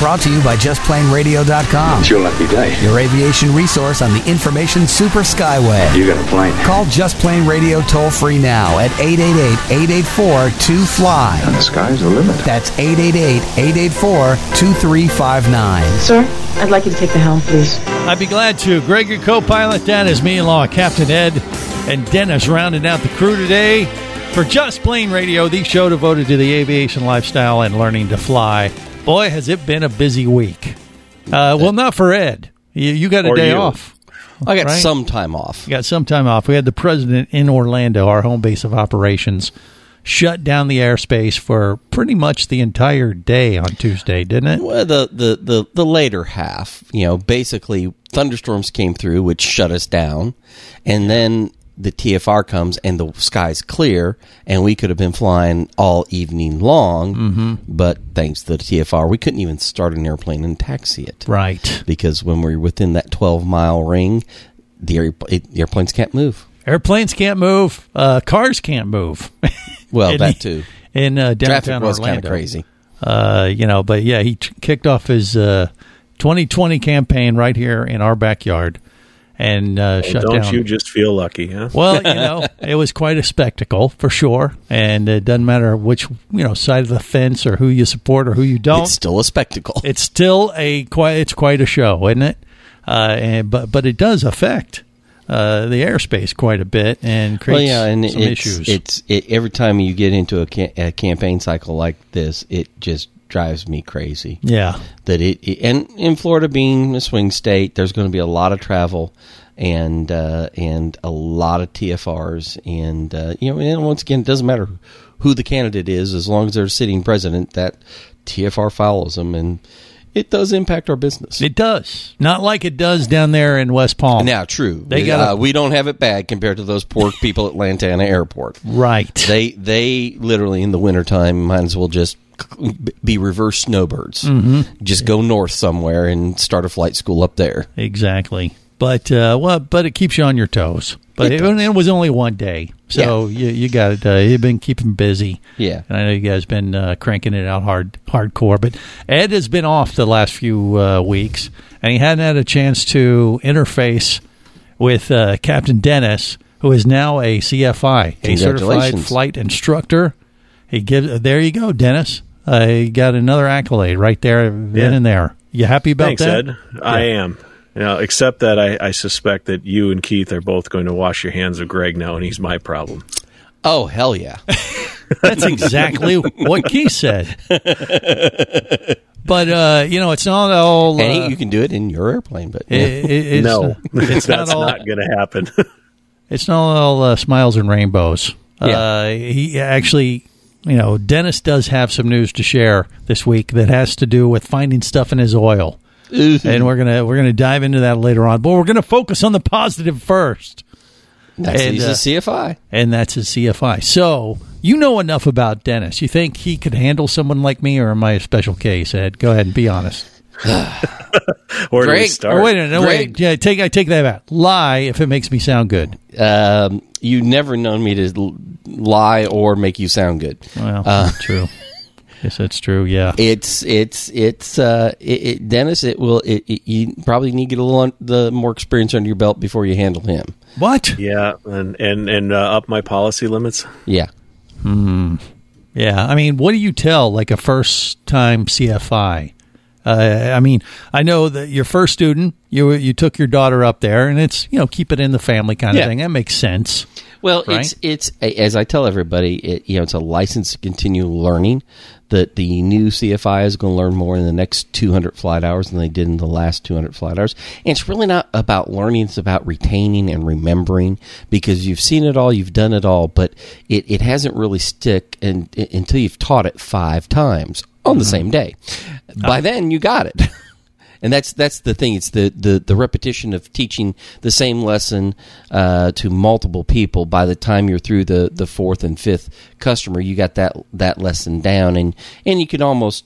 Brought to you by JustPlaneRadio.com. It's your lucky day. Your aviation resource on the information super skyway. You got a plane. Call Just Plane Radio toll free now at 888-884-2FLY. And the sky's the limit. That's 888-884-2359. Sir, I'd like you to take the helm, please. I'd be glad to. Greg, your co-pilot. Dan is me along law, Captain Ed and Dennis rounding out the crew today for Just Plane Radio, the show devoted to the aviation lifestyle and learning to fly. Boy, has it been a busy week. Uh, well, not for Ed. You, you got a Or day you. off. I got Right. some time off. You got some time off. We had the president in Orlando, our home base of operations, shut down the airspace for pretty much the entire day on Tuesday, didn't it? Well, the, the, the, the later half, you know, basically thunderstorms came through, which shut us down. And then the TFR comes and the sky's clear, and we could have been flying all evening long. Mm-hmm. But thanks to the TFR, we couldn't even start an airplane and taxi it. Right. Because when we're within that 12 mile ring, the, it, the airplanes can't move. Airplanes can't move. Uh, cars can't move. Well, that too. In uh, Traffic downtown was kind Orlando. of crazy. Uh, you know, but yeah, he t- kicked off his uh, 2020 campaign right here in our backyard and uh, shut Don't down. you just feel lucky, huh? well, you know, it was quite a spectacle for sure, and it doesn't matter which you know side of the fence or who you support or who you don't. It's still a spectacle. it's still a quite it's quite a show, isn't it? Uh, and but but it does affect uh, the airspace quite a bit and Well, yeah, and some it's, issues. It's it, every time you get into a, ca- a campaign cycle like this, it just drives me crazy. yeah, That it, it- and in Florida being a swing state, there's going to be a lot of travel and uh, and a lot of TFRs, and uh, you know, and once again, it doesn't matter who the candidate is, as long as they're sitting president, that TFR follows them, and it does impact our business. it does. Not like it does down there in West Palm. now, true, They gotta- uh, we don't have it bad compared to those poor people at Lantana Airport. right. They they literally in the wintertime might as well just be reverse snowbirds. Mm-hmm. Just go north somewhere and start a flight school up there. Exactly. But uh, well, but it keeps you on your toes. But It it, it was only one day, so you you got it. Uh, you've been keeping busy. Yeah. and I know you guys been uh, cranking it out hard, hardcore. But Ed has been off the last few uh, weeks, and he hadn't had a chance to interface with uh, Captain Dennis, who is now a CFI, a certified flight instructor. He gives. There you go, Dennis. Uh, you got another accolade right there, then Yeah. and there. You happy about Thanks, that? Ed. I am. You know, except that I, I suspect that you and Keith are both going to wash your hands of Greg now, and he's my problem. Oh hell yeah! That's exactly what Keith said. But uh, you know, it's not all. Uh, and you can do it in your airplane, but yeah. it- it- it's, no, it's that's not all. not going to happen. It's not all uh, smiles and rainbows. Yeah. Uh, he actually, you know, Dennis does have some news to share this week that has to do with finding stuff in his oil, and we're gonna we're gonna dive into that later on. But we're gonna focus on the positive first. That's and, he's uh, CFI. and that's his CFI. So you know enough about Dennis. You think he could handle someone like me, or am I a special case? Ed, go ahead and be honest. Where do we start? Or wait a minute, no, wait. Yeah, take I take that back. Lie if it makes me sound good. Um, you never known me to lie or make you sound good. Well, Uh, that's true. Yes, that's true. Yeah. It's it's it's uh, it, it, Dennis. It will. It, it, you probably need to get a little un- the more experience under your belt before you handle him. What? Yeah, and and and uh, up my policy limits. Yeah. Hmm. Yeah, I mean, what do you tell like a first time CFI? Uh, I mean, I know that your first student, you you took your daughter up there, and it's you know keep it in the family kind of Yeah. thing. That makes sense. Well, Right? it's it's as I tell everybody, it, you know, it's a license to continue learning. That the new CFI is going to learn more in the next 200 flight hours than they did in the last 200 flight hours. And it's really not about learning; it's about retaining and remembering because you've seen it all, you've done it all, but it, it hasn't really stick and, until you've taught it five times on the mm-hmm. same day. By uh, then, you got it. and that's that's the thing. It's the, the, the repetition of teaching the same lesson uh, to multiple people. By the time you're through the, the fourth and fifth customer, you got that that lesson down, and and you can almost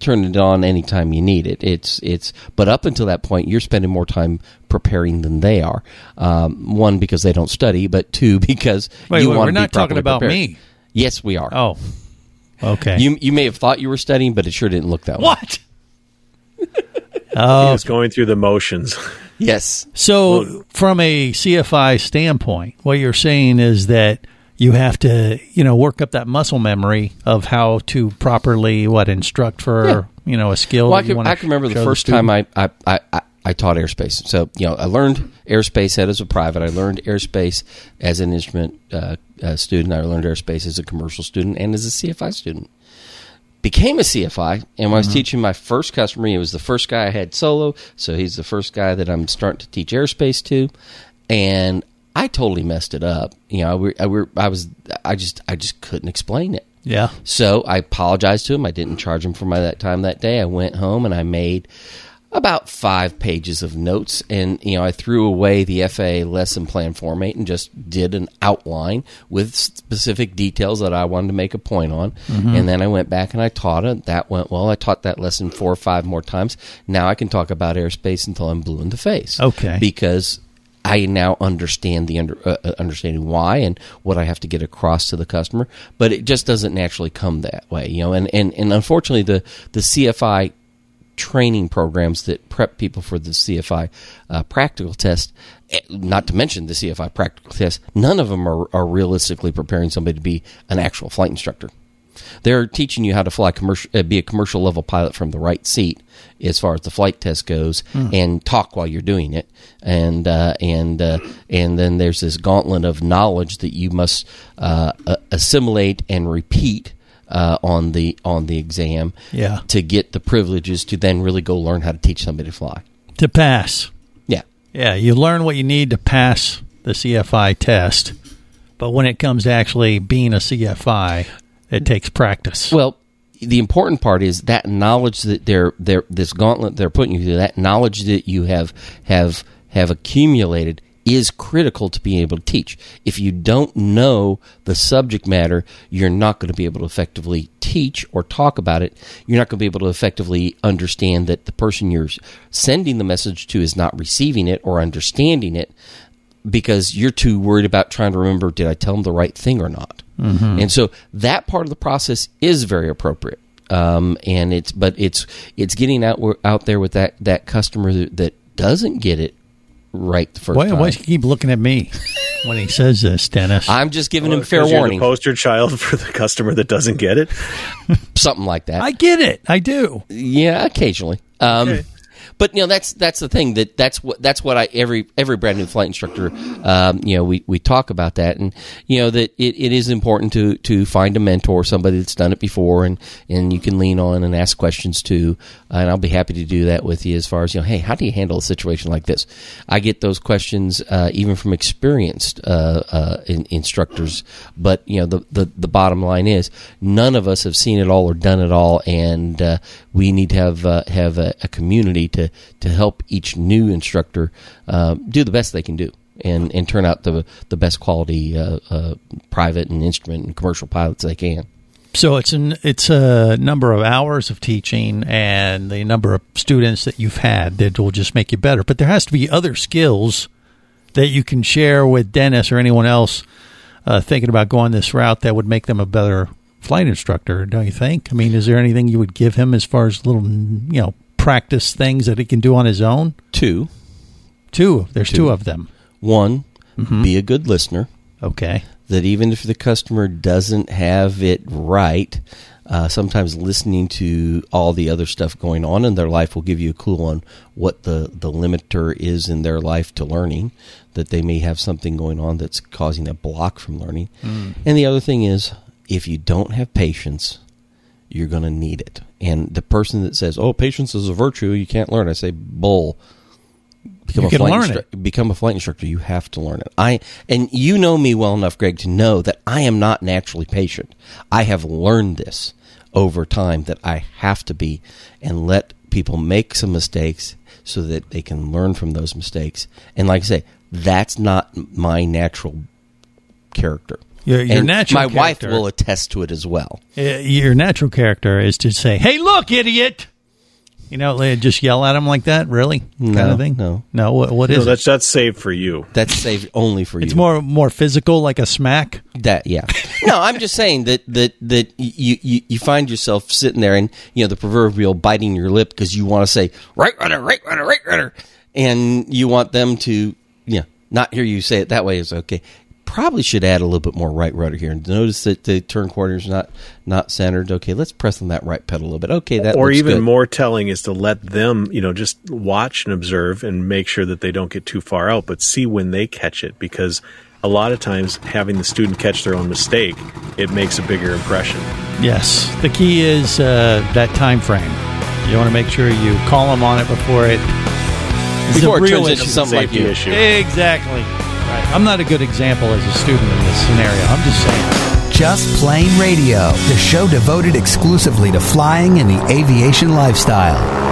turn it on anytime you need it. It's it's but up until that point, you're spending more time preparing than they are. Um, one because they don't study, but two because Wait, you wait, want we're to be not talking about prepared. me. Yes, we are. Oh, okay. You you may have thought you were studying, but it sure didn't look that way. what? He oh, was going through the motions. Yes. so from a CFI standpoint, what you're saying is that you have to, you know, work up that muscle memory of how to properly what instruct for, Yeah. you know, a skill. Well, I that you can, wanna I can remember the first student. time I, I, I, I, I taught airspace. So, you know, I learned airspace head as a private. I learned airspace as an instrument uh, uh, student. I learned airspace as a commercial student and as a CFI student. Became a CFI, and when I was mm-hmm. teaching my first customer, he was the first guy I had solo, so he's the first guy that I'm starting to teach airspace to, and I totally messed it up. You know, I, were- I, were- I was, I just, I just couldn't explain it. Yeah. So I apologized to him. I didn't charge him for my that time that day. I went home and I made about five pages of notes, and you know I threw away the FA lesson plan format and just did an outline with specific details that I wanted to make a point on. And then I went back and I taught it. That went well. I taught that lesson four or five more times. Now I can talk about airspace until I'm blue in the face. Okay. because I now understand the under, uh, uh, understanding why and what I have to get across to the customer, but it just doesn't naturally come that way, you know. And and, and unfortunately, the the CFI training programs that prep people for the CFI uh, practical test, eh, not to mention the CFI practical test, none of them are, are realistically preparing somebody to be an actual flight instructor. They're teaching you how to fly commercial, uh, be a commercial level pilot from the right seat, as far as the flight test goes, and talk while you're doing it, and uh, and uh, and then there's this gauntlet of knowledge that you must uh, uh, assimilate and repeat uh, on the on the exam, Yeah. to get the privileges to then really go learn how to teach somebody to fly. To pass. Yeah, Yeah, you learn what you need to pass the CFI test, but when it comes to actually being a CFI, it takes practice. Well, the important part is that knowledge that they're they're this gauntlet they're putting you through. That knowledge that you have have have accumulated is critical to being able to teach. If you don't know the subject matter, you're not going to be able to effectively teach or talk about it. You're not going to be able to effectively understand that the person you're sending the message to is not receiving it or understanding it because you're too worried about trying to remember did I tell them the right thing or not. Mm-hmm. And so that part of the process is very appropriate. Um, and it's but it's it's getting out out there with that that customer that, that doesn't get it right the first Why, time. why does he keep looking at me when he says this, Dennis? I'm just giving him Well, fair 'cause you're warning, The poster child for the customer that doesn't get it. something like that. I get it. I do. Yeah, occasionally. Um, Okay. But you know that's that's the thing that that's what that's what I every every brand new flight instructor um, you know we, we talk about that. And you know that it, it is important to to find a mentor somebody that's done it before and and you can lean on and ask questions to. And I'll be happy to do that with you as far as you know hey how do you handle a situation like this? I get those questions uh, even from experienced uh, uh, in, instructors. But you know the, the the bottom line is none of us have seen it all or done it all. And uh, we need to have uh, have a, a community to to help each new instructor uh, do the best they can do and and turn out the the best quality uh, uh, private and instrument and commercial pilots they can. So it's an it's a number of hours of teaching and the number of students that you've had that will just make you better. But there has to be other skills that you can share with Dennis or anyone else uh, thinking about going this route that would make them a better flight instructor. Don't you think? I mean, is there anything you would give him as far as little you know practice things that he can do on his own? Two, Two. There's two, of them. one, be a good listener. Okay. that even if the customer doesn't have it right, uh, sometimes listening to all the other stuff going on in their life will give you a clue on what the, the limiter is in their life to learning, that they may have something going on that's causing a block from learning. And the other thing is, if you don't have patience, you're going to need it. And the person that says, "Oh, patience is a virtue, you can't learn," I say, "Bull." Become You a flight instru- Become a flight instructor. You have to learn it. I and you know me well enough, Greg, to know that I am not naturally patient. I have learned this over time that I have to be, and let people make some mistakes so that they can learn from those mistakes. And like I say, that's not my natural character. Your, your and natural my wife will attest to it as well. uh, your natural character is to say, "Hey, look, idiot!" You know, like, just yell at him like that. Really, kind No, of thing. no. no. What, what No, is it? that's that's saved for you. That's saved only for you. It's more more physical, like a smack. That yeah. No, I'm just saying that that that you, you you find yourself sitting there and you know the proverbial biting your lip because you want to say right rudder, right rudder, right rudder, and you want them to yeah not hear you say it that way is okay. Probably should add a little bit more right rudder here. And notice that the turn corner's not not centered. Okay, let's press on that right pedal a little bit. Okay, that or looks even good. more telling is to let them, you know, just watch and observe and make sure that they don't get too far out, but see when they catch it because a lot of times having the student catch their own mistake, it makes a bigger impression. Yes, the key is uh, that time frame. You want to make sure you call them on it before it before a it real turns into issue. something like Safety you. issue. Exactly. Right. I'm not a good example as a student in this scenario. I'm just saying. Just Plane Radio, the show devoted exclusively to flying and the aviation lifestyle.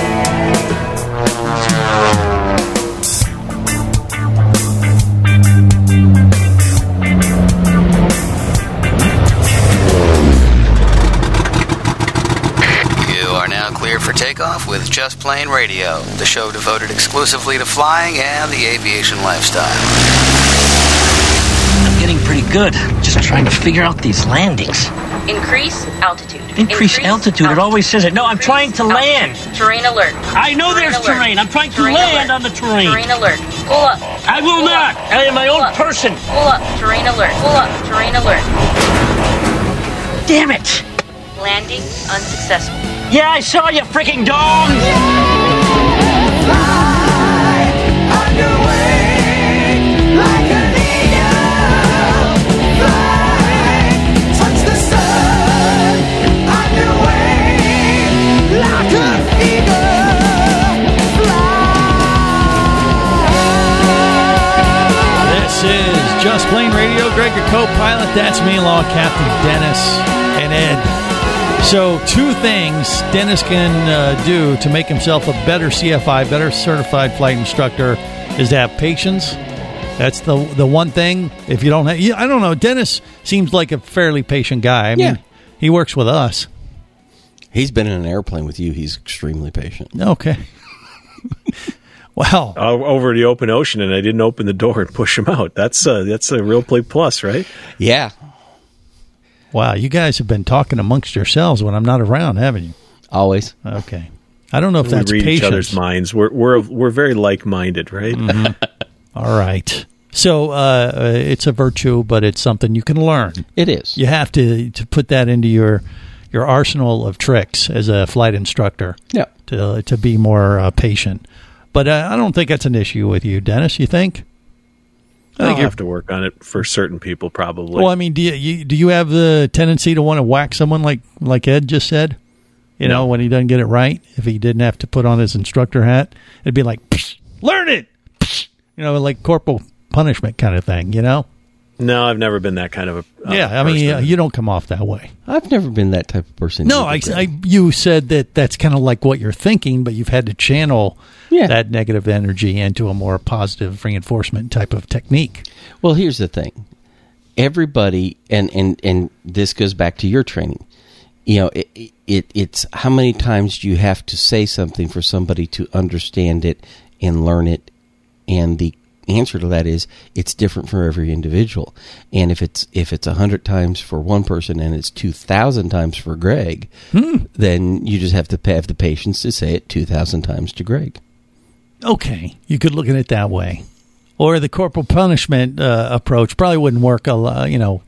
With Just Plane Radio, the show devoted exclusively to flying and the aviation lifestyle. I'm getting pretty good. Just trying to figure out these landings. Increase altitude. Increase altitude. It always says it. No, I'm trying to land. Terrain alert. I know there's alert. terrain. I'm trying to land alert. on the terrain. Terrain alert. Pull up. I will Pull not. up. I am my Pull own up. person. Pull up. Terrain alert. Pull up. Terrain alert. Damn it. Landing unsuccessful. Yeah, I saw you, freaking dog. This is Just Plane Radio. Greg, your co-pilot. That's me, Law Captain Dennis and Ed. So, two things Dennis can uh, do to make himself a better CFI, better certified flight instructor, is to have patience. That's the the one thing. If you don't have, I don't know. Dennis seems like a fairly patient guy. I mean, Yeah. he works with us. He's been in an airplane with you. He's extremely patient. Okay. wow. O- over the open ocean, and I didn't open the door and push him out. That's a, that's a real play plus, right? Yeah, Wow. You guys have been talking amongst yourselves when I'm not around, haven't you? always. Okay. I don't know if that's read patience. each other's minds. We're we're we're very like minded, right? All right. So uh, uh, it's a virtue, but it's something you can learn. It is. You have to to put that into your your arsenal of tricks as a flight instructor. Yeah. To to be more uh, patient. But uh, I don't think that's an issue with you, Dennis. You think? I think oh. you're- have to work on it for certain people, probably. Well, I mean, do you, you do you have the tendency to want to whack someone like like Ed just said? You know, when he doesn't get it right, if he didn't have to put on his instructor hat, it'd be like, "Psh, learn it. Psh," You know, like corporal punishment kind of thing. You know? No, I've never been that kind of a. uh, yeah, I mean, person. you don't come off that way. I've never been that type of person. No, I, I you said that that's kind of like what you're thinking, but you've had to channel Yeah. that negative energy into a more positive reinforcement type of technique. Well, here's the thing. Everybody, and and and this goes back to your training. You know, it, it it's how many times do you have to say something for somebody to understand it and learn it, and the answer to that is it's different for every individual. And if it's if it's a hundred times for one person and it's two thousand times for Greg, then you just have to have the patience to say it two thousand times to Greg. Okay, you could look at it that way, or the corporal punishment uh, approach probably wouldn't work a lot. You know,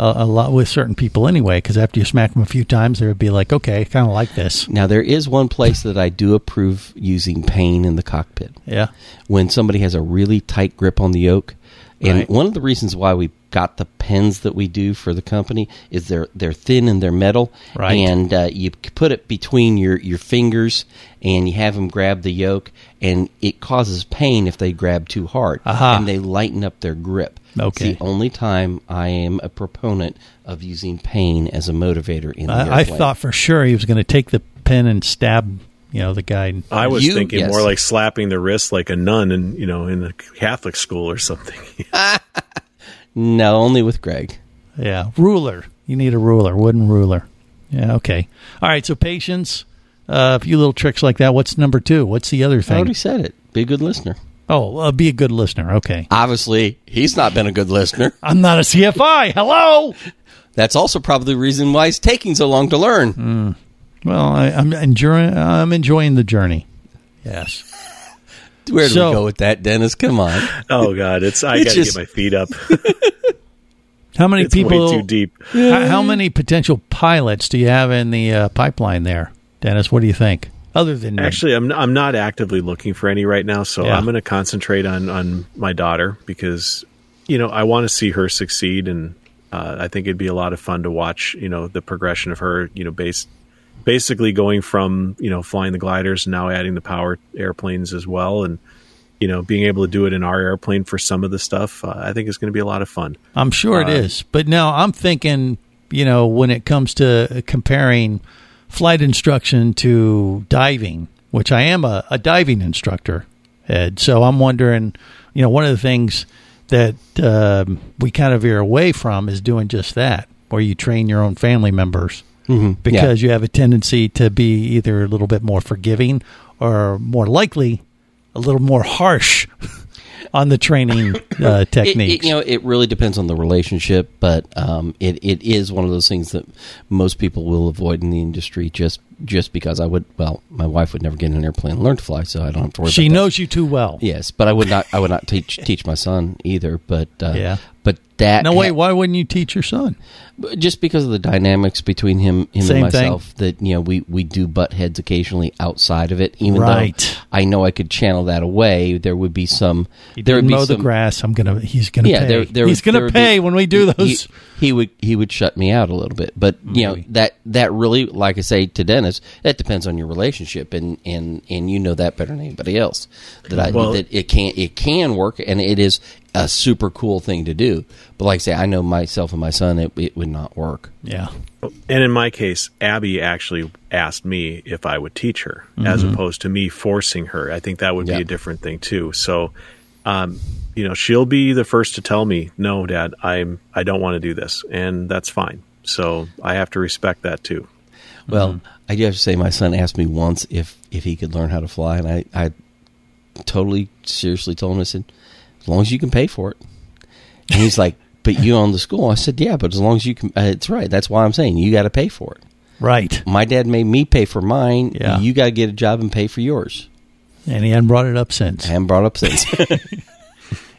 a, a lot with certain people anyway, because after you smack them a few times, they would be like, okay, I kind of like this. Now there is one place that I do approve using pain in the cockpit. Yeah. When somebody has a really tight grip on the yoke. And Right. one of the reasons why we got the pens that we do for the company is they're they're thin and they're metal, Right. And uh, you put it between your, your fingers, and you have them grab the yoke, and it causes pain if they grab too hard, Aha. and they lighten up their grip. Okay. It's the only time I am a proponent of using pain as a motivator in the I, I airplane. thought for sure he was going to take the pen and stab, you know, the guy. I was You- thinking yes. more like slapping the wrist like a nun in you know in a Catholic school or something. no, only with Greg. Yeah, ruler. You need a ruler, wooden ruler. Yeah, okay. All right, so patience, uh, a few little tricks like that. What's number two? What's the other thing? I thing? already said it. Be a good listener. Oh, uh, be a good listener. Okay. Obviously, he's not been a good listener. I'm not a CFI. Hello. That's also probably the reason why he's taking so long to learn. Well, I, I'm enjoying. I'm enjoying the journey. Yes. Where do So- we go with that, Dennis? Come on. oh God, it's I It's got to just- get my feet up. How many It's way people? too deep. How, how many potential pilots do you have in the uh, pipeline there, Dennis? What do you think? Other than Actually, I'm I'm not actively looking for any right now, so Yeah. I'm going to concentrate on on my daughter because you know I want to see her succeed, and uh, I think it'd be a lot of fun to watch. You know the progression of her. You know, based basically going from you know flying the gliders and now adding the power airplanes as well, and you know being able to do it in our airplane for some of the stuff. Uh, I think it's going to be a lot of fun. I'm sure it Uh, is. But now I'm thinking, you know, when it comes to comparing flight instruction to diving, which I am a, a diving instructor, Ed. So I'm wondering, you know, one of the things that um, we kind of veer away from is doing just that, where you train your own family members Mhm. because you have a tendency to be either a little bit more forgiving or more likely a little more harsh on the training uh, It- techniques. It, you know, it really depends on the relationship, but um, it, it is one of those things that most people will avoid in the industry just just because I would. Well, my wife would never get in an airplane and learn to fly, so I don't have to worry. she about that. knows you too well. Yes, but I would not. I would not teach teach my son either. But uh, Yeah. but that No, wait. Why wouldn't you teach your son? just because of the dynamics between him, him Same and thing. myself, that you know we we do butt heads occasionally outside of it. Even Right. though I know I could channel that away, there would be some. He there would be mow some, the grass. I'm gonna. He's gonna yeah, pay. there, there he's would- gonna would pay be- when we do those. He, he would he would shut me out a little bit, but you know that that really, like I say to Dennis, that depends on your relationship, and and and you know that better than anybody else. That I Well- that it can it can work, and it is a super cool thing to do. But like I say, I know myself and my son, it, it would not work. yeah. And in my case, Abby actually asked me if I would teach her, as Mhm. opposed to me forcing her. I think that would Yeah. be a different thing too. So, um, you know, she'll be the first to tell me, "No, Dad, I'm I don't want to do this," and that's fine. So I have to respect that too. Well, Mm-hmm. I do have to say, my son asked me once if if he could learn how to fly, and I, I totally seriously told him, I said, as long as you can pay for it. And he's like, but you own the school. I said, yeah, but as long as you can, uh, it's right. That's why I'm saying you got to pay for it. Right. My dad made me pay for mine. Yeah. You got to get a job and pay for yours. And he hadn't brought it up since. I haven't brought up since.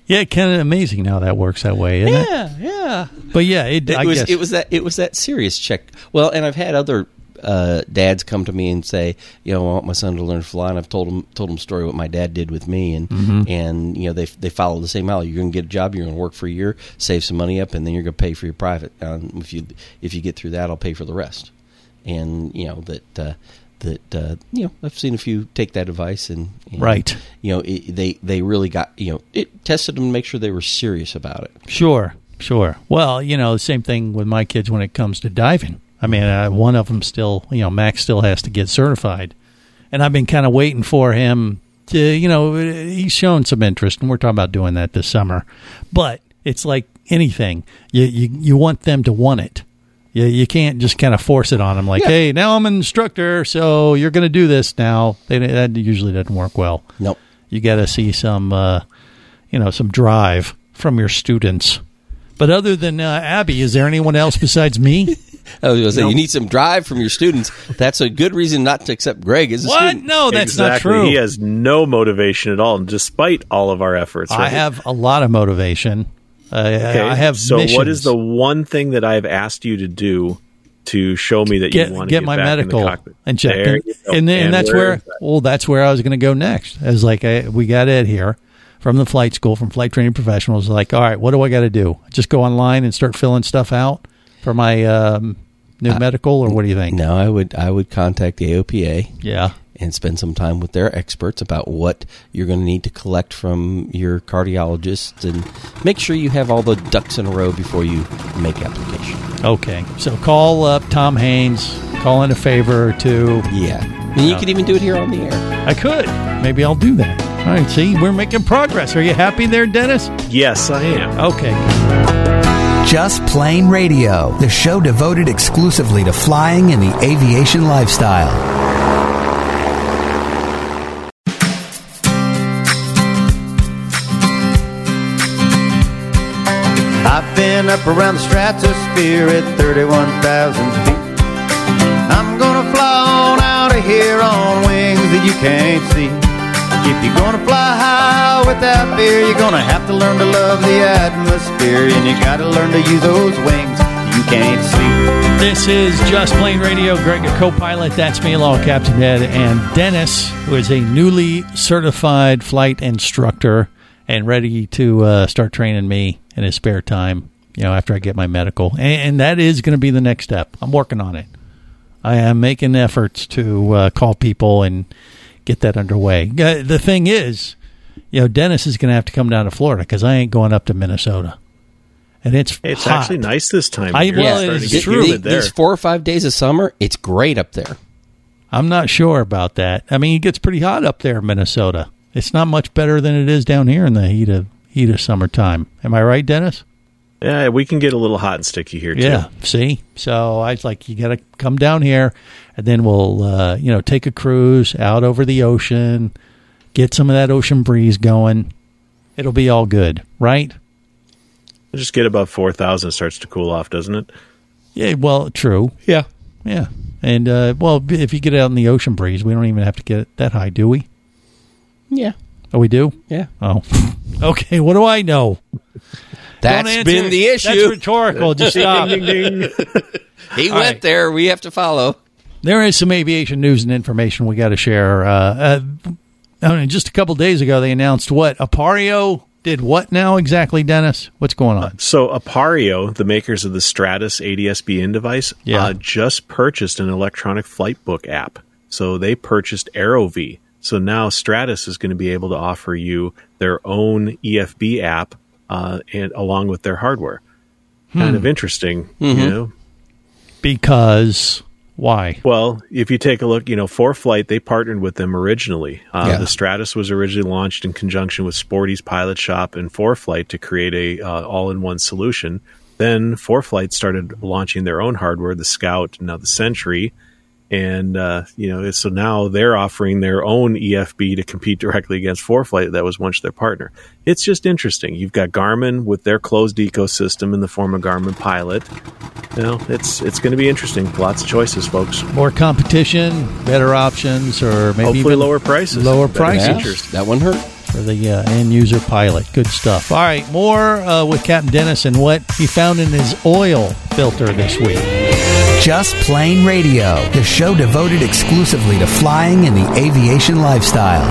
Yeah, kind of amazing how that works that way, isn't it? Yeah, yeah. But yeah, it, It I was guess it was that it was that serious check. Well, and I've had other uh, dads come to me and say, you know, I want my son to learn to fly, and I've told him told him a story what my dad did with me, and Mhm. and you know they they follow the same model. You're going to get a job, you're going to work for a year, save some money up, and then you're going to pay for your private. Um, if you if you get through that, I'll pay for the rest. And you know that. Uh, that uh, you know, I've seen a few take that advice, and, and Right. You know, it, they they really got you know it tested them to make sure they were serious about it. Sure, sure. Well, you know, the same thing with my kids when it comes to diving. I mean, uh, one of them still, you know, Max still has to get certified, and I've been kind of waiting for him to, you know, he's shown some interest, and we're talking about doing that this summer. But it's like anything, you you, you want them to want it. You, you can't just kind of force it on them like, Yeah. hey, now I'm an instructor, so you're going to do this now. They, that usually doesn't work well. Nope. You got to see some, uh, you know, some drive from your students. But other than uh, Abby, is there anyone else besides me? I was going to say, No. you need some drive from your students. That's a good reason not to accept Greg as a What? student. No, that's not exactly. true. He has no motivation at all, despite all of our efforts. I have a lot of motivation. Uh, Okay, I have So, what missions. is the one thing that I've asked you to do to show me that get you want to get get my back medical in the cockpit? and check, There and, you go. and, and that's where, is that? well, that's where I was going to go next. I was like, I, we got Ed here from the flight school, from Flight Training Professionals. Like, all right, what do I got to do? Just go online and start filling stuff out for my um, new medical, or what do you think? No, I would I would contact the AOPA. Yeah. And spend some time with their experts about what you're going to need to collect from your cardiologist and make sure you have all the ducks in a row before you make application. Okay, so call up Tom Haines, call in a favor or two. Yeah. And you could even do it here on the air. I could. Maybe I'll do that. All right, see, we're making progress. Are you happy there, Dennis? Yes, I am. Okay. Just Plane Radio, the show devoted exclusively to flying and the aviation lifestyle. I've been up around the stratosphere at 31,000 feet. I'm gonna fly on out of here on wings that you can't see. If you're gonna fly high without fear, you're gonna have to learn to love the atmosphere, and you gotta learn to use those wings you can't see. This is Just Plane Radio. Greg, a co-pilot. That's me, with Captain Ed, and Dennis, who is a newly certified flight instructor and ready to uh, start training me in his spare time. You know, after I get my medical, and, and that is going to be the next step. I'm working on it. I am making efforts to uh, call people and get that underway. Uh, The thing is, you know, Dennis is going to have to come down to Florida because I ain't going up to Minnesota, and it's It's hot. actually nice this time. I- of year. well, It's it starting is to get true. humid there. These four or five days of summer, it's great up there. I'm not sure about that. I mean, it gets pretty hot up there in Minnesota. It's not much better than it is down here in the heat of heat of summertime. Am I right, Dennis? Yeah, we can get a little hot and sticky here too. Yeah. See, so I was like, you got to come down here, and then we'll, uh, you know, take a cruise out over the ocean, get some of that ocean breeze going. It'll be all good, right? Just get above four thousand, it starts to cool off, doesn't it? Yeah. Well, true. Yeah. Yeah. And uh, well, if you get out in the ocean breeze, we don't even have to get that high, do we? Yeah. Oh, we do. Yeah. Oh. okay. What do I know? That's Don't been the issue. That's rhetorical. Just stop. Ding, ding, ding. he All went right. there. We have to follow. There is some aviation news and information we got to share. Uh, uh, I mean, just a couple days ago, they announced what Appareo did. What now exactly, Dennis? What's going on? So Appareo, the makers of the Stratus ADSB in device, Yeah. uh, just purchased an electronic flight book app. So they purchased Aerovie. So now Stratus is going to be able to offer you their own EFB app uh, and along with their hardware. Kind Hmm. of interesting, Mhm. you know. Because why? Well, if you take a look, you know, ForeFlight, they partnered with them originally. Uh, Yeah. The Stratus was originally launched in conjunction with Sporty's Pilot Shop and ForeFlight to create a uh, all-in-one solution. Then ForeFlight started launching their own hardware, the Scout, now the Sentry, and uh, you know, so now they're offering their own EFB to compete directly against ForeFlight. That was once their partner. It's just interesting. You've got Garmin with their closed ecosystem in the form of Garmin Pilot. You know, it's it's going to be interesting. Lots of choices, folks. More competition, better options, or maybe Hopefully even lower prices, Lower prices. features. That one hurt. For the uh, end user pilot. Good stuff. All right, more uh, with Captain Dennis and what he found in his oil filter this week. Just Plane Radio, the show devoted exclusively to flying and the aviation lifestyle.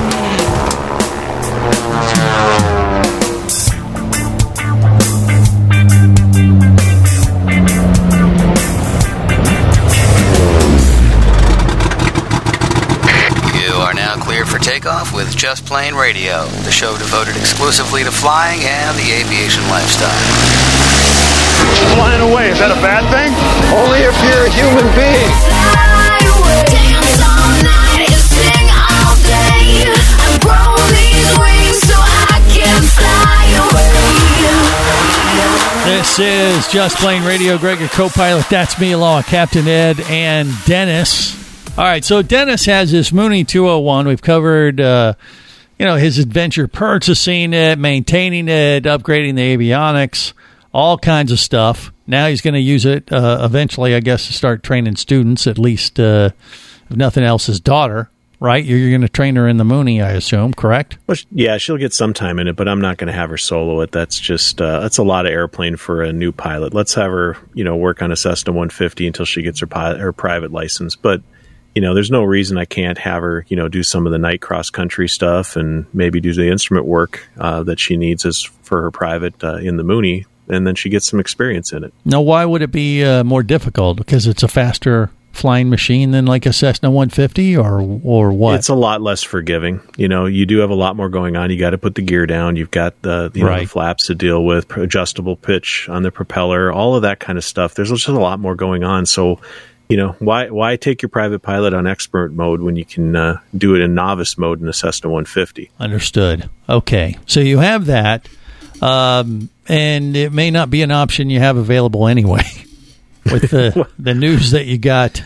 You are now clear for takeoff with Just Plane Radio, the show devoted exclusively to flying and the aviation lifestyle. Flying away, is that a bad thing? Only if you're a human being. This is Just Plane Radio. Greg, your co-pilot. That's me, along with Captain Ed and Dennis. All right, so Dennis has this Mooney 201. We've covered, uh, you know, his adventure purchasing it, maintaining it, upgrading the avionics, all kinds of stuff. Now he's going to use it uh, eventually, I guess, to start training students, at least, uh, if nothing else, his daughter, right? You're, you're going to train her in the Mooney, I assume, correct? Well, yeah, she'll get some time in it, but I'm not going to have her solo it. That's just uh, that's a lot of airplane for a new pilot. Let's have her, you know, work on a Cessna 150 until she gets her her private license. But you know, there's no reason I can't have her, you know, do some of the night cross country stuff and maybe do the instrument work uh, that she needs as for her private uh, in the Mooney, and then she gets some experience in it. Now, why would it be uh, more difficult? Because it's a faster flying machine than like a Cessna 150, or or what? It's a lot less forgiving. You know, you do have a lot more going on. You got to put the gear down. You've got the you know, the flaps to deal with, adjustable pitch on the propeller, all of that kind of stuff. There's just a lot more going on. So, you know, why why take your private pilot on expert mode when you can uh, do it in novice mode in a Cessna 150? Understood. Okay, so you have that, um, and it may not be an option you have available anyway. With the the news that you got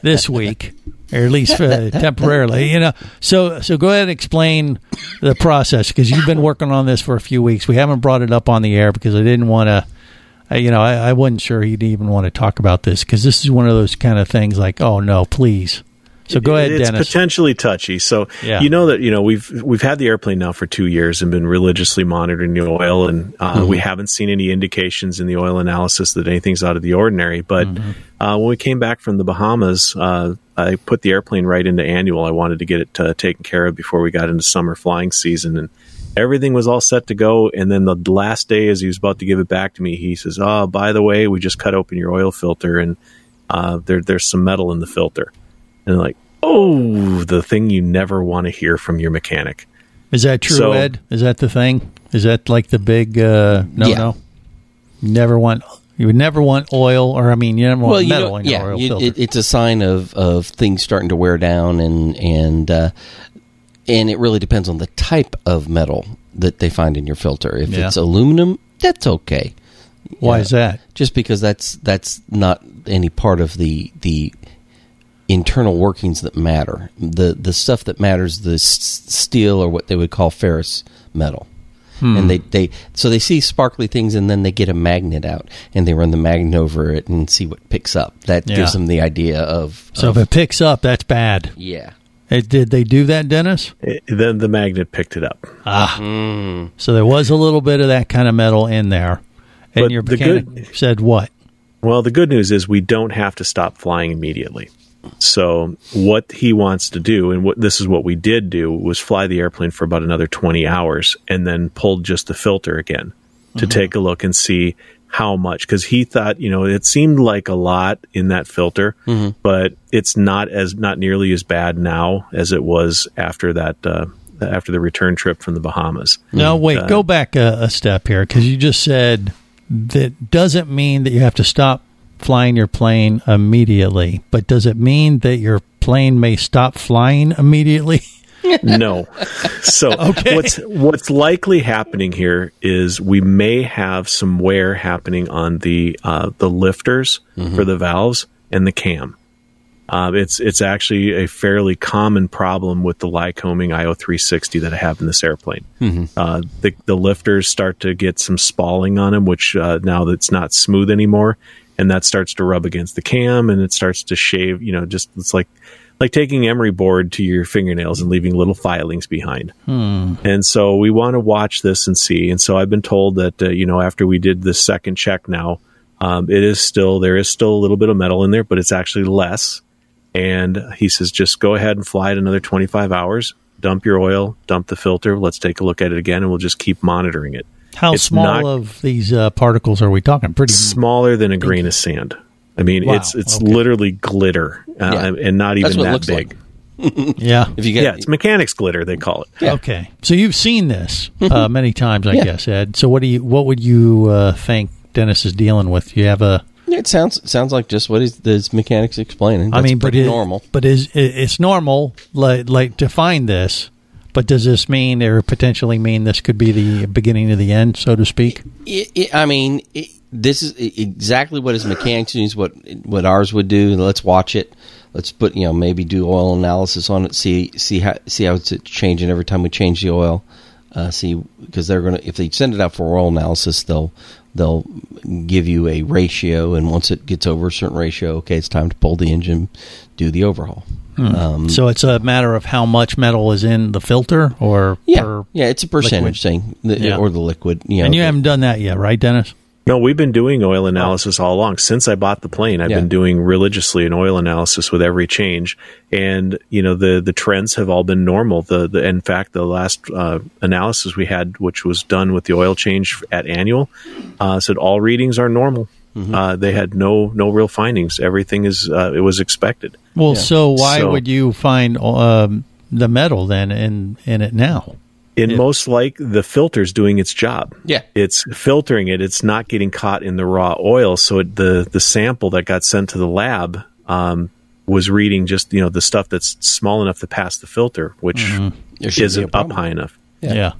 this week, or at least uh, temporarily, you know. So so go ahead and explain the process because you've been working on this for a few weeks. We haven't brought it up on the air because I didn't want to. You know, I, I wasn't sure he'd even want to talk about this because this is one of those kind of things like, oh no, please. So go ahead, Dennis. it's Dennis. potentially touchy. So Yeah. you know that you know we've we've had the airplane now for two years and been religiously monitoring the oil, and uh, Mm-hmm. we haven't seen any indications in the oil analysis that anything's out of the ordinary. But Mm-hmm. uh, when we came back from the Bahamas, uh, I put the airplane right into annual. I wanted to get it uh, taken care of before we got into summer flying season, and everything was all set to go. And then the last day, as he was about to give it back to me, he says, "Oh, by the way, we just cut open your oil filter, and uh, there, there's some metal in the filter." And like, oh, the thing you never want to hear from your mechanic. Is that true, So- Ed? Is that the thing? Is that like the big uh, no Yeah. no? Never want you would never want oil, or I mean, you never want well, you metal in your yeah, oil you- filter. it, it's a sign of, of things starting to wear down, and and uh, and it really depends on the type of metal that they find in your filter. If Yeah. it's aluminum, that's okay. Why Yeah. is that? Just because that's that's not any part of the the internal workings that matter. The the stuff that matters, the s- steel or what they would call ferrous metal. Hmm. And they, they so they see sparkly things and then they get a magnet out and they run the magnet over it and see what picks up. That Yeah. gives them the idea of, So of if it picks up, that's bad. yeah. Uh, did they do that, Dennis? It- then the magnet picked it up. Ah, Mm. so there was a little bit of that kind of metal in there, and But your the mechanic good- said what? Well, the good news is we don't have to stop flying immediately. So what he wants to do, and what this is what we did do, was fly the airplane for about another twenty hours, and then pulled just the filter again to take a look and see how much. Because he thought, you know, it seemed like a lot in that filter, but it's not as not nearly as bad now as it was after that uh, after the return trip from the Bahamas. No, wait, Uh, go back a, a step here because you just said that doesn't mean that you have to stop flying your plane immediately, but does it mean that your plane may stop flying immediately? no. So Okay. what's what's likely happening here is we may have some wear happening on the uh, the lifters for the valves and the cam. Uh, it's it's actually a fairly common problem with the Lycoming IO 360 that I have in this airplane. Uh, the the lifters start to get some spalling on them, which uh, now that's not smooth anymore, and that starts to rub against the cam, and it starts to shave. You know, just it's like like taking emery board to your fingernails and leaving little filings behind. Hmm. And so we want to watch this and see. And so I've been told that uh, you know after we did the second check now, um, it is still there is still a little bit of metal in there, but it's actually less. And he says just go ahead and fly it another 25 hours. Dump your oil, dump the filter. Let's take a look at it again, and we'll just keep monitoring it. How It's small not- of these uh, particles are we talking? Pretty smaller than a grain of sand. I mean, Wow, it's it's okay. literally glitter, uh, Yeah. and not even that big. like. Yeah. If you get yeah, it's mechanics glitter they call it. Okay, so you've seen this uh, many times, I Yeah. guess, Ed. So what do you? What would you uh, think Dennis is dealing with? You have a. It sounds it sounds like just what his, his mechanics explaining. I That's mean, but it, normal. But is it, it's normal, like, like to find this. But does this mean, or potentially mean, this could be the beginning of the end, so to speak? It, it, I mean, it, this is exactly what his mechanics is. What what ours would do. Let's watch it. Let's put you know maybe do oil analysis on it. See see how see how it's changing every time we change the oil. Uh, see because they're gonna if they send it out for oil analysis, they'll they'll give you a ratio, and once it gets over a certain ratio, okay, it's time to pull the engine, do the overhaul. Um, so it's a matter of how much metal is in the filter, or yeah, per yeah, it's a percentage liquid? thing, the, Yeah. or the liquid. You know, and you the- haven't done that yet, right, Dennis? No, we've been doing oil analysis all along since I bought the plane. I've Yeah. been doing religiously an oil analysis with every change, and you know the the trends have all been normal. The, the in fact the last uh, analysis we had, which was done with the oil change at annual, uh, said all readings are normal. Mm-hmm. Uh, they had no no real findings. Everything is uh, it was expected. Well, so why So- would you find um, the metal then in in it now? in most like the filter's doing its job. Yeah. It's filtering it. It's not getting caught in the raw oil. So it, the the sample that got sent to the lab um, was reading just you know the stuff that's small enough to pass the filter, which Mhm. There shouldn't be a isn't up high enough. Yeah. Yeah.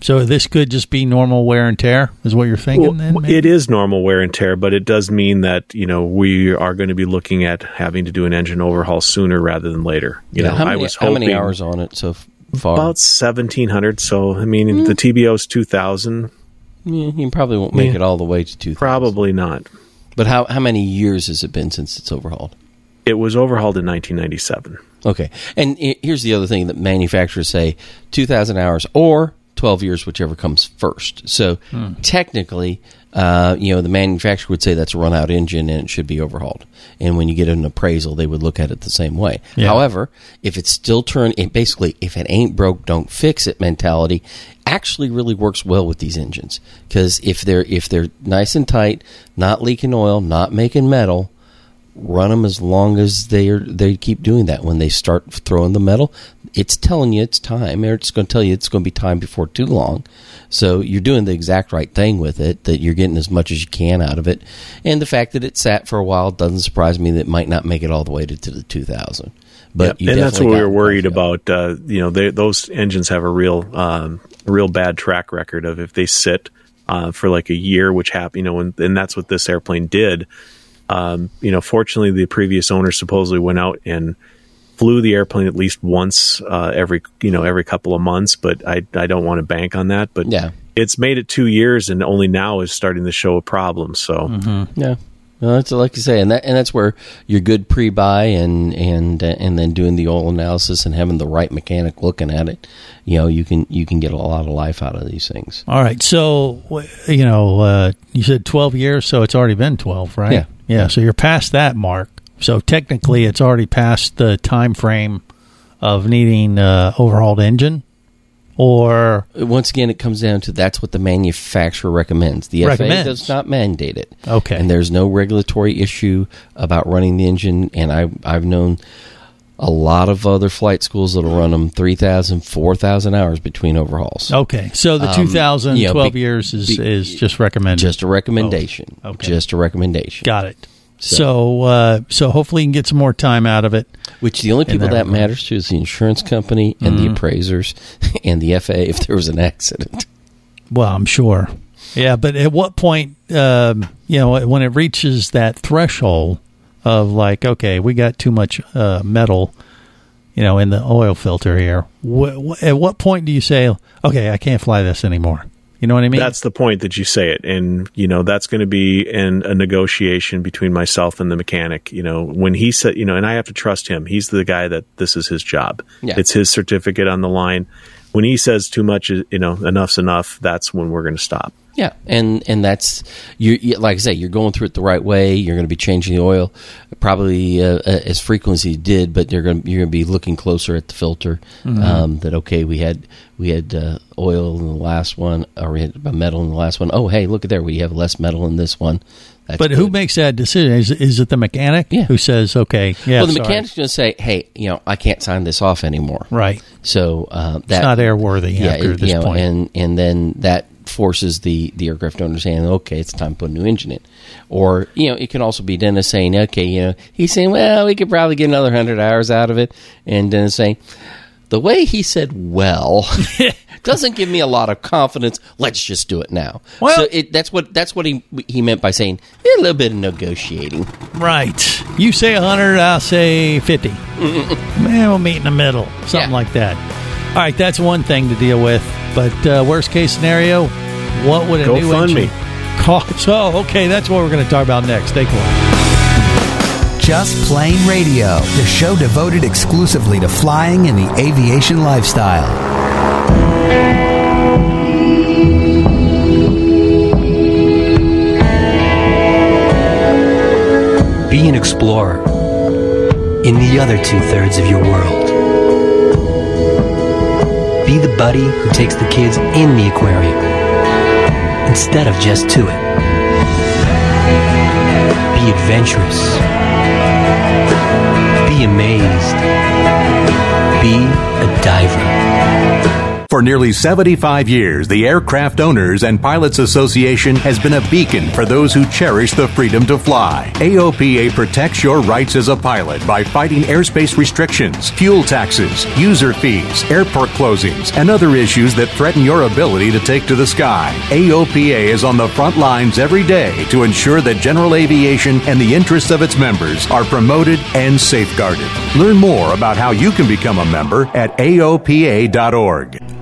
So this could just be normal wear and tear, is what you're thinking. Well, then maybe? it is normal wear and tear, but it does mean that you know we are going to be looking at having to do an engine overhaul sooner rather than later. You Yeah, know, how I many, was how many hours on it so far? about seventeen hundred. So I mean, Hmm. the is two thousand. Yeah, you probably won't make Yeah. it all the way to two. Probably not. But how how many years has it been since it's overhauled? It was overhauled in 1997. Okay, and here's the other thing that manufacturers say: two thousand hours or twelve years, whichever comes first. So Hmm. technically, uh, you know, the manufacturer would say that's a run out engine and it should be overhauled. And when you get an appraisal, they would look at it the same way. Yeah. However, if it's still turn, it basically, if it ain't broke, don't fix it mentality, actually really works well with these engines because if they're if they're nice and tight, not leaking oil, not making metal, run them as long as they are, they keep doing that. When they start throwing the metal, it's telling you it's time, or it's going to tell you it's going to be time before too long. So you're doing the exact right thing with it. That you're getting as much as you can out of it, and the fact that it sat for a while doesn't surprise me. That it might not make it all the way to, to the 2000. But Yep. and that's what we were worried about. Uh, you know, they, those engines have a real, um, real bad track record of if they sit uh, for like a year, which happened. You know, and, and that's what this airplane did. Um, you know, fortunately, the previous owner supposedly went out and flew the airplane at least once uh, every, you know, every couple of months. But I, I don't want to bank on that. But Yeah. it's made it two years, and only now is starting to show a problem. So. Yeah. No, that's like you say, and that and that's where your good pre-buy and and uh, and then doing the oil analysis and having the right mechanic looking at it, you know, you can you can get a lot of life out of these things. All right. So, you know, uh, you said 12 years, so it's already been 12, right? Yeah. Yeah. So you're past that mark. So technically, it's already past the time frame of needing uh, overhauled engine, or Once again, it comes down to that's what the manufacturer recommends. The Recommends. FAA does not mandate it. Okay. and there's no regulatory issue about running the engine. And I I've known a lot of other flight schools that'll run them 3,000, 4,000 hours between overhauls. okay. So the Um, you know, be- years is be- is just recommended. Just a recommendation. Oh, okay. Just a recommendation. Got it. So- So, uh, so hopefully you can get some more time out of it. Which the only people that that matters to is the insurance company and the Mhm. appraisers and the FA if there was an accident. Well, I'm sure. Yeah, but at what point, um, you know, when it reaches that threshold of like, okay, we got too much uh, metal, you know, in the oil filter here. Wh- wh- at what point do you say, okay, I can't fly this anymore? You know what I mean? That's the point that you say it, and you know that's going to be in a negotiation between myself and the mechanic. You know, when he said, you know, and I have to trust him. He's the guy that this is his job. Yeah. It's his certificate on the line. When he says too much, you know, enough's enough. That's when we're going to stop. Yeah, and and that's you. Like I say, you're going through it the right way. You're going to be changing the oil, probably uh, uh, as frequently as you did, but you're going to, you're going to be looking closer at the filter. Mhm. Um, that okay, we had we had uh, oil in the last one, or we had metal in the last one. Oh, hey, look at there, we have less metal in this one. That's but who makes that decision? Is, is it the mechanic who says, okay, yeah, well, the sorry. mechanic's going to say, "Hey, you know, I can't sign this off anymore." Right. So uh, that not airworthy Yeah, after it- this you know, point. and and then that forces the the aircraft owner saying, "Okay, it's time to put a new engine in," or you know, it can also be Dennis saying, "Okay, you know," he's saying, "Well, we could probably get another hundred hours out of it," and Dennis saying. The way he said "well" doesn't give me a lot of confidence. Let's just do it now. Well- so it, that's what that's what he he meant by saying "Yeah, a little bit of negotiating. Right. You say 100, I'll say 50. Man, we'll meet in the middle. Something like that. All right, that's one thing to deal with. But uh, worst case scenario, what would a Go new fund engine cost? Oh, okay, that's what we're going to talk about next. Stay cool. Just Plane Radio, the show devoted exclusively to flying and the aviation lifestyle. Be an explorer in the other two thirds of your world. Be the buddy who takes the kids in the aquarium instead of just to it. Be adventurous. Be amazed. Be a diver. For nearly 75 years, the Aircraft Owners and Pilots Association has been a beacon for those who cherish the freedom to fly. AOPA protects your rights as a pilot by fighting airspace restrictions, fuel taxes, user fees, airport closings, and other issues that threaten your ability to take to the sky. AOPA is on the front lines every day to ensure that general aviation and the interests of its members are promoted and safeguarded. Learn more about how you can become a member at AOPA.org.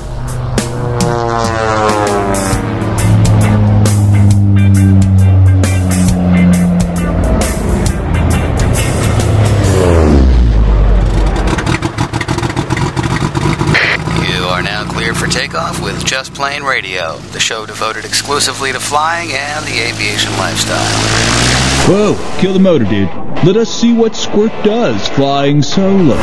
Just Plane Radio, the show devoted exclusively to flying and the aviation lifestyle. Whoa, kill the motor, dude. Let us see what Squirt does flying solo.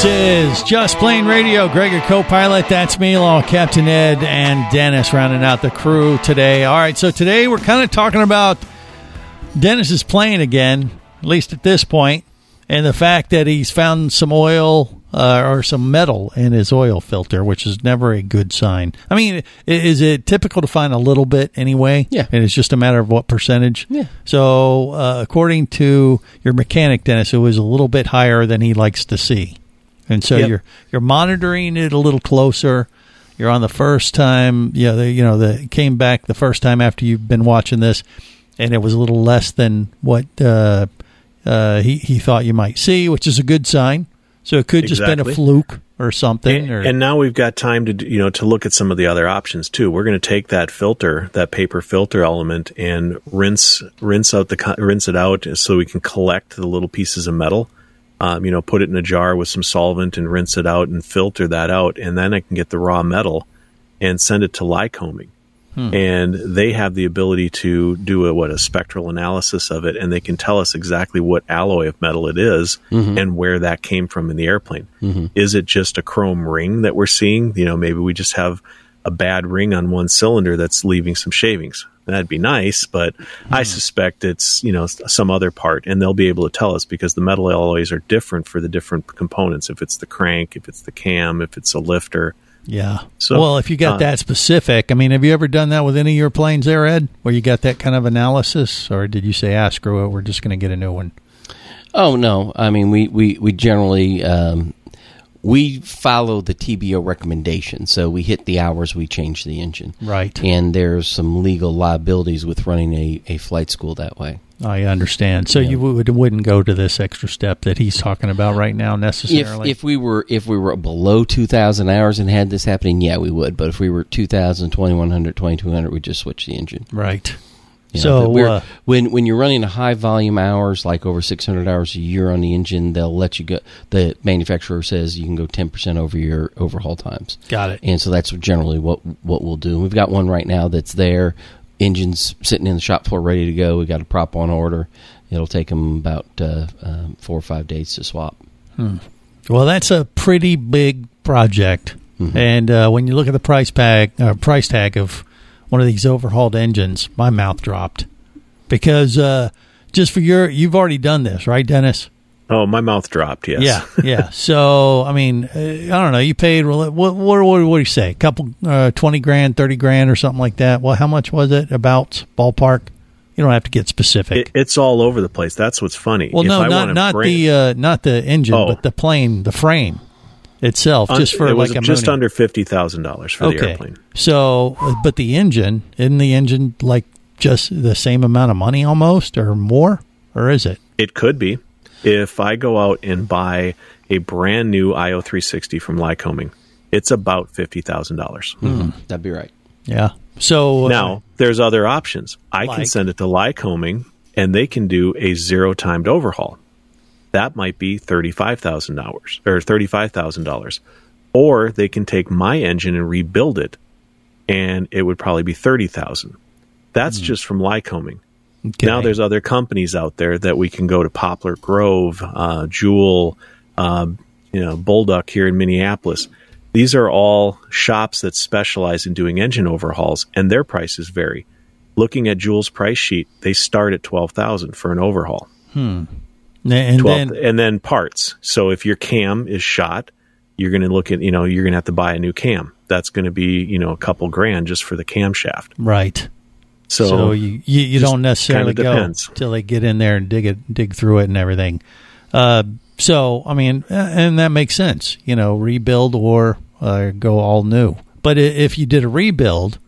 This is Just Plane Radio. Gregor co-pilot. That's me, along with Captain Ed and Dennis, rounding out the crew today. All right, so today we're kind of talking about Dennis's plane again, at least at this point, and the fact that he's found some oil uh, or some metal in his oil filter, which is never a good sign. I mean, is it typical to find a little bit anyway? Yeah. and it's just a matter of what percentage. Yeah. So, uh, according to your mechanic, Dennis, it was a little bit higher than he likes to see, and so Yep. you're you're monitoring it a little closer. You're on the first time, yeah, you know, the it came back the first time after you've been watching this, and it was a little less than what uh, uh, he he thought you might see, which is a good sign. So it could just been a fluke or something. And, or and now we've got time to you know to look at some of the other options too. We're going to take that filter, that paper filter element, and rinse rinse out the rinse it out so we can collect the little pieces of metal. Um, you know, put it in a jar with some solvent and rinse it out and filter that out, and then I can get the raw metal and send it to Lycoming. Hmm. And they have the ability to do a what a spectral analysis of it, and they can tell us exactly what alloy of metal it is Mhm. and where that came from in the airplane. Mhm. Is it just a chrome ring that we're seeing? You know, maybe we just have a bad ring on one cylinder that's leaving some shavings. That'd be nice, but I suspect it's, you know, some other part and they'll be able to tell us because the metal alloys are different for the different components. If it's the crank, if it's the cam, if it's a lifter. Yeah. So, well, if you got uh, that specific, I mean, have you ever done that with any of your planes there, Ed? Where you got that kind of analysis, or did you say, "Ah, screw it, we're just going to get a new one"? Oh no! I mean, we we we generally um, we follow the TBO recommendation. So we hit the hours, we change the engine. Right. And there's some legal liabilities with running a, a flight school that way. I understand. So you would, wouldn't go to this extra step that he's talking about right now If necessarily. if we were if we were below two thousand hours and had this happening, yeah, we would. But if we were 2,000, 2,100, 2,200, we'd just switch the engine. right. You know, so uh, when when you're running a high volume hours, like over 600 hours a year on the engine, they'll let you go. The manufacturer says you can go 10 percent over your overhaul times. Got it. And so that's generally what what we'll do. We've got one right now that's there. Engines sitting in the shop floor, ready to go. We got a prop on order. It'll take them about uh, um, four or five days to swap. Hmm. Well, that's a pretty big project, Mm-hmm. and uh, when you look at the price tag, uh, price tag of one of these overhauled engines, my mouth dropped because uh, just for your, you've already done this, right, Dennis? Oh, my mouth dropped. Yes. Yeah, yeah. So I mean, uh, I don't know. You paid what? What? What, what do you say? A couple, uh, twenty grand, thirty grand, or something like that. Well, how much was it? About ballpark. You don't have to get specific. It, it's all over the place. That's what's funny. well, If no, I not not the uh, not the engine, Oh. but the plane, the frame itself, just for it was like a just under fifty thousand dollars for the airplane. So, uh, but the engine, isn't the engine like just the same amount of money almost or more? Or is it? It could be. If I go out and buy a brand new IO 360 from Lycoming, it's about fifty thousand dollars. Mm-hmm. That'd be right. Yeah. So uh, Now there's other options. I can send it to Lycoming, and they can do a zero timed overhaul. That might be thirty five thousand dollars or thirty five thousand dollars, or they can take my engine and rebuild it, and it would probably be thirty thousand. That's just from Lycoming. Now there's other companies out there that we can go to Poplar Grove, uh, Jewel, um, you know, Bulldog here in Minneapolis. These are all shops that specialize in doing engine overhauls, and their prices vary. Looking at Jewel's price sheet, they start at twelve thousand for an overhaul. Hmm. And 12 then and then parts. So if your cam is shot, you're going to look at you know you're going to have to buy a new cam. That's going to be you know a couple grand just for the camshaft. right. So, So, you you, you don't necessarily go till they get in there and dig it, dig through it, and everything. Uh, so I mean, and that makes sense. You know, rebuild or uh, go all new. But if you did a rebuild,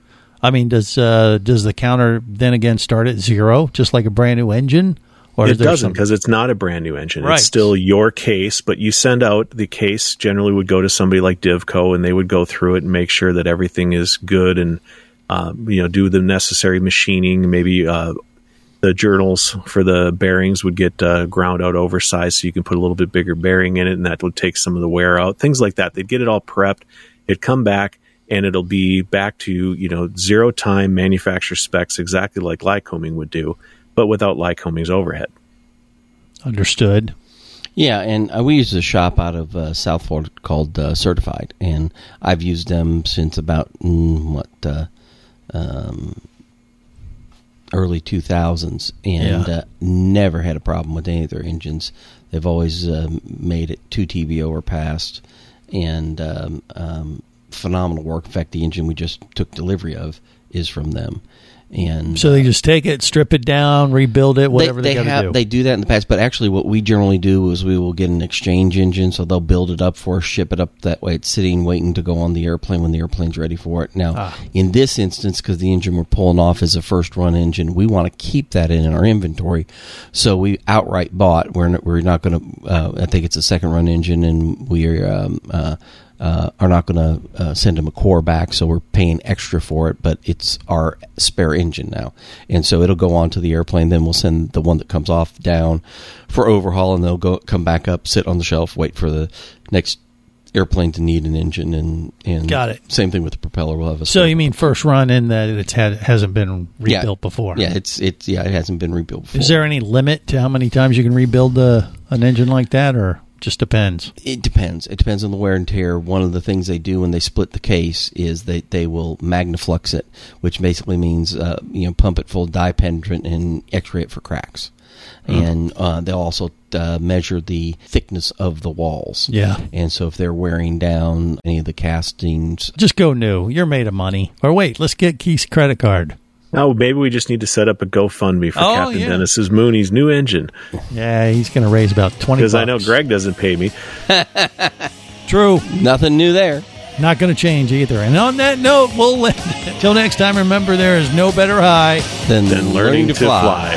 I mean, does uh, does the counter then again start at zero, just like a brand new engine, or it doesn't because it's not a brand new engine. Right. It's still your case, but you send out the case. Generally, would go to somebody like Divco, and they would go through it and make sure that everything is good, and um, you know, do the necessary machining. Maybe uh, the journals for the bearings would get uh, ground out oversized, so you can put a little bit bigger bearing in it, and that would take some of the wear out. Things like that. They'd get it all prepped. It'd come back. And it'll be back to you know zero time manufacturer specs, exactly like Lycoming would do, but without Lycoming's overhead. understood? Yeah, and uh, we use a shop out of uh, South Florida called uh, Certified, and I've used them since about mm, what uh, um, early two thousands, and Yeah. uh, never had a problem with any of their engines. They've always um, made it two TBO or past, and um, um, phenomenal work. In fact, the engine we just took delivery of is from them, And So they just take it, strip it down, rebuild it, whatever they, got to have do. they do that in the past, but actually, what we generally do is we will get an exchange engine, so they'll build it up for us, ship it up that way. It's sitting waiting to go on the airplane when the airplane's ready for it. Now, Ah. in this instance, because the engine we're pulling off is a first run engine, we want to keep that in our inventory, so we outright bought. We're not, we're not going to. Uh, I think it's a second run engine, and we are. Um, uh, uh, are not going to uh, send them a core back, so we're paying extra for it. But it's our spare engine now, and so it'll go on to the airplane. Then we'll send the one that comes off down for overhaul, and they'll go come back up, sit on the shelf, wait for the next airplane to need an engine, and and Got it. Same thing with the propeller. We'll have a so you mean first run in that it's had hasn't been rebuilt before? yeah, it's it's yeah, it hasn't been rebuilt. Before. Is there any limit to how many times you can rebuild uh, an engine like that, or just depends? It depends. It depends on the wear and tear. One of the things they do when they split the case is they, they will magnaflux it, which basically means uh, you know pump it full of dye penetrant and X-ray it for cracks. And uh, they'll also uh, measure the thickness of the walls. Yeah. And so if they're wearing down any of the castings, Just go new. You're made of money. Or wait, let's get Keith's credit card. No, maybe we just need to set up a GoFundMe for Oh, Captain yeah. Dennis's Mooney's new engine. Yeah, he's going to raise about twenty. Because I know Greg doesn't pay me. True. Nothing new there. Not going to change either. And on that note, we'll end it. Till next time, remember there is no better high than, Than learning to fly.